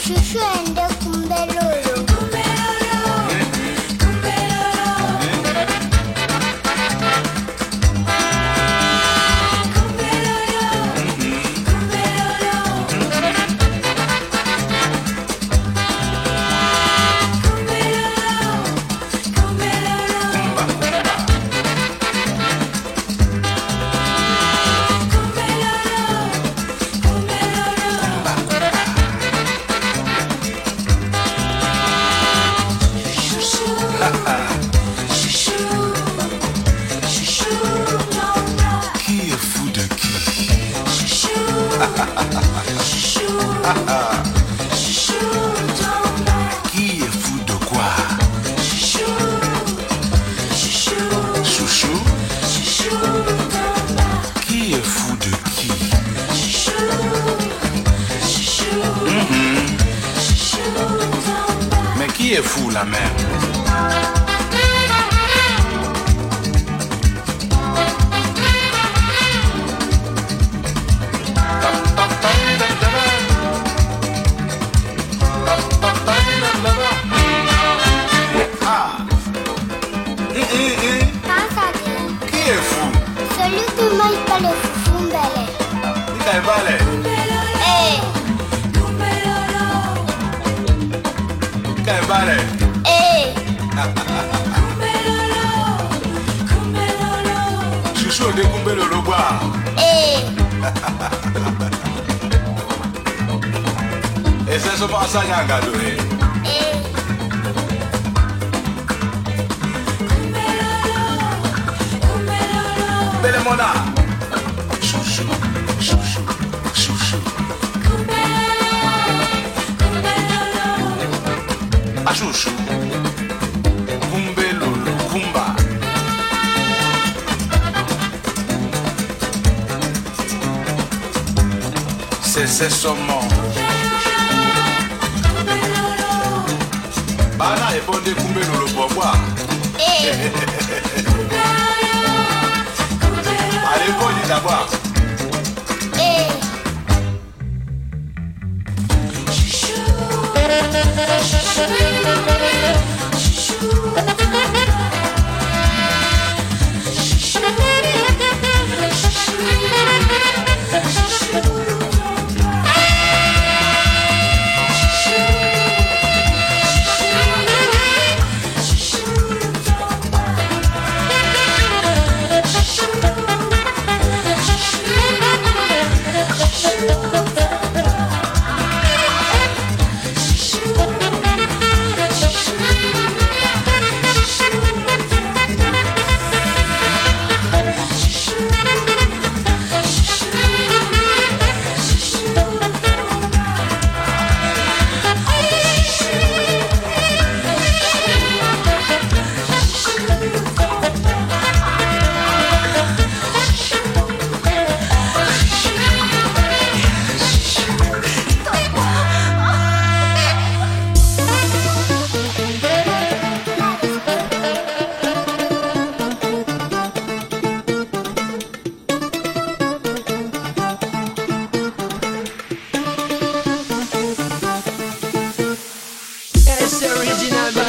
Şu şu ende kumbel olur. Mona. Chouchou, chouchou, chouchou. A chouchou. Kumbelo, kumba. C'est ce saumon. Bana ebonde kumbelo lo bobwa. Eh. d'avoir. Hey. Eh. Chouchou. Chouchou.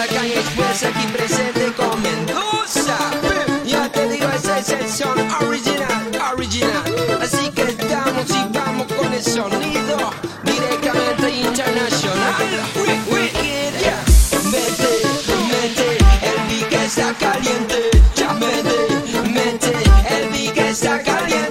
calle express aquí presente con Mendoza. Ya te digo, esa es el original, original. Así que estamos y vamos con el sonido directamente internacional. Yeah. Mete, mete, el beat está caliente. Ya mete, mete, el beat que está caliente.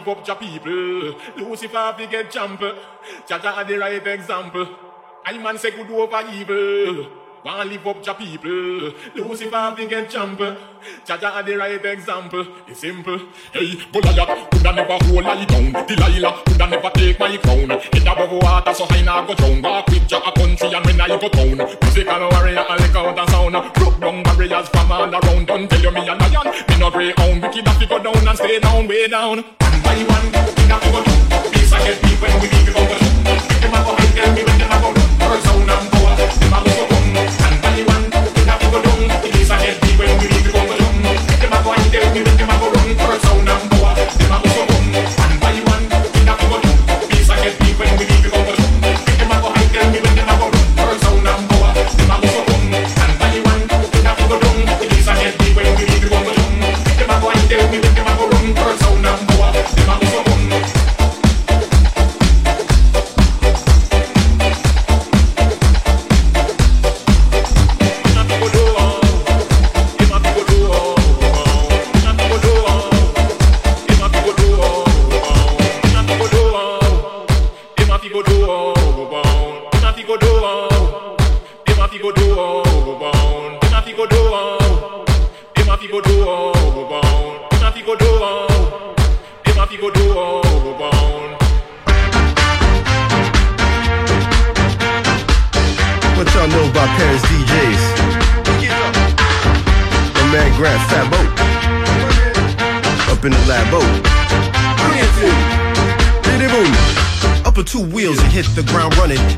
Live up your people. Lucifer fi get jump. Jaja are the right example. I man say good over evil. Want live up your people. Lucifer fi get jump. Jaja are the right example. It's simple. Hey, Goliath coulda never hold I down. Delilah coulda never take my crown. Head above water so high now go down. Walk with Jah country and when I go town. Musical warrior a lick out a sound. Broke down barriers from all around. Don't tell you me a lion. Me no greyhound. Wicked have to go down and stay down, way down. One by one, we have go down. Peace I get deep when we leave it on the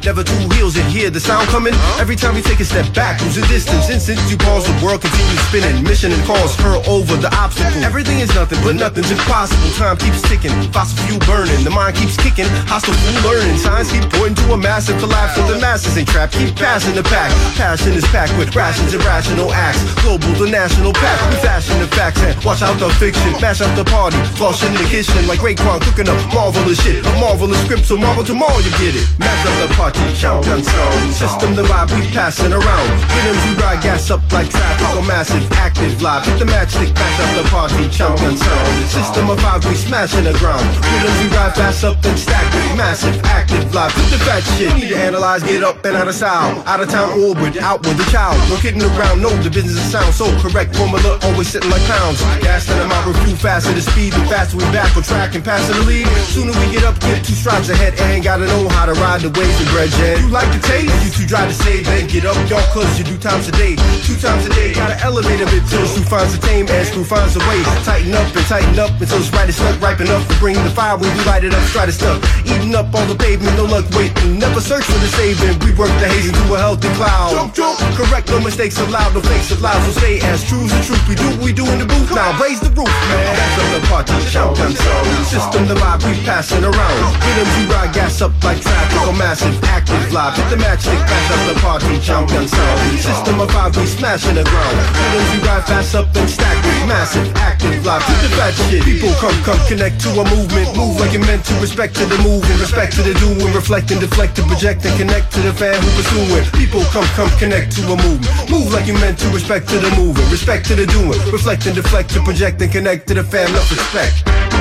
Never two heels and hear the sound coming. Every time you take a step back, lose the distance. Instant you pause, the world continues spinning. Mission and cause her over the obstacle. Everything is nothing, but nothing's impossible. Time keeps ticking, fossil fuel burning. The mind keeps kicking, hostile fool learning. Signs keep pointing to a massive collapse of the masses ain't trapped. Keep passing the pack. Passion is packed with rations and rational acts. Global, the national pack. We fashion the facts and watch out the fiction. Mash up the party, flush in the kitchen like Raekwon cooking up marvelous shit. A marvelous script, so marvel tomorrow you get it. Mash up the party, shotgun sound. System the vibe we passing around. Rhythms we ride, gas up like traffic or massive active live. Hit the matchstick, mash up the party, shotgun sound. System of vibe we smashing the ground. Rhythms we ride fast up and stack with massive active live. Hit the fat shit. Need to analyze, get up and out of style. Out of town orbit, out with the child. No kidding around, no, the business is sound so correct. Formula always sitting like pounds. Gas in out, review faster the speed. The faster we back on track and passing the lead. Sooner we get up, get two strides ahead. And ain't gotta know how to ride the waves and bread You like the taste? You too dry to save, then get up, y'all, cause you do times a day. Two times a day, gotta elevate a bit till Screw finds a tame and Screw finds a way. Tighten up and tighten up until it's right as stuck, ripe enough to bring the fire when we light it up, try to stuff. Eating up all the pavement, no luck waiting. Never search for the saving. We work the haze into a healthy cloud. Jump, jump. Correct, no mistakes allowed, no fakes allowed. So stay as true as the truth. We do what we do in the booth. Now raise the roof, man. That's up the party, shout sound. System the vibe we passing around. Rhythms we ride, gas up like traffic or massive active live. Hit the matchstick, back up the party, champion sound. System of five, we smashing the ground. Rhythms we ride fast up and stack with massive active live. Hit the fat shit. People come, come connect to a movement. Move like it meant to respect to the moving, respect to the doing, reflect and deflect and project and connect to the fan who pursuing. People come, come connect to a movement. Move like you're meant to respect to the moving, respect to the doing, reflect and deflect to project and connect to the fan. Love respect.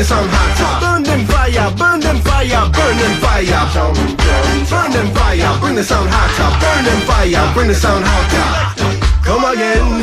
this on hot top. Burn them fire, burn them fire, burn them fire. Burn them fire, bring the sound hot top. Burn them fire, bring the sound hot top. Come again.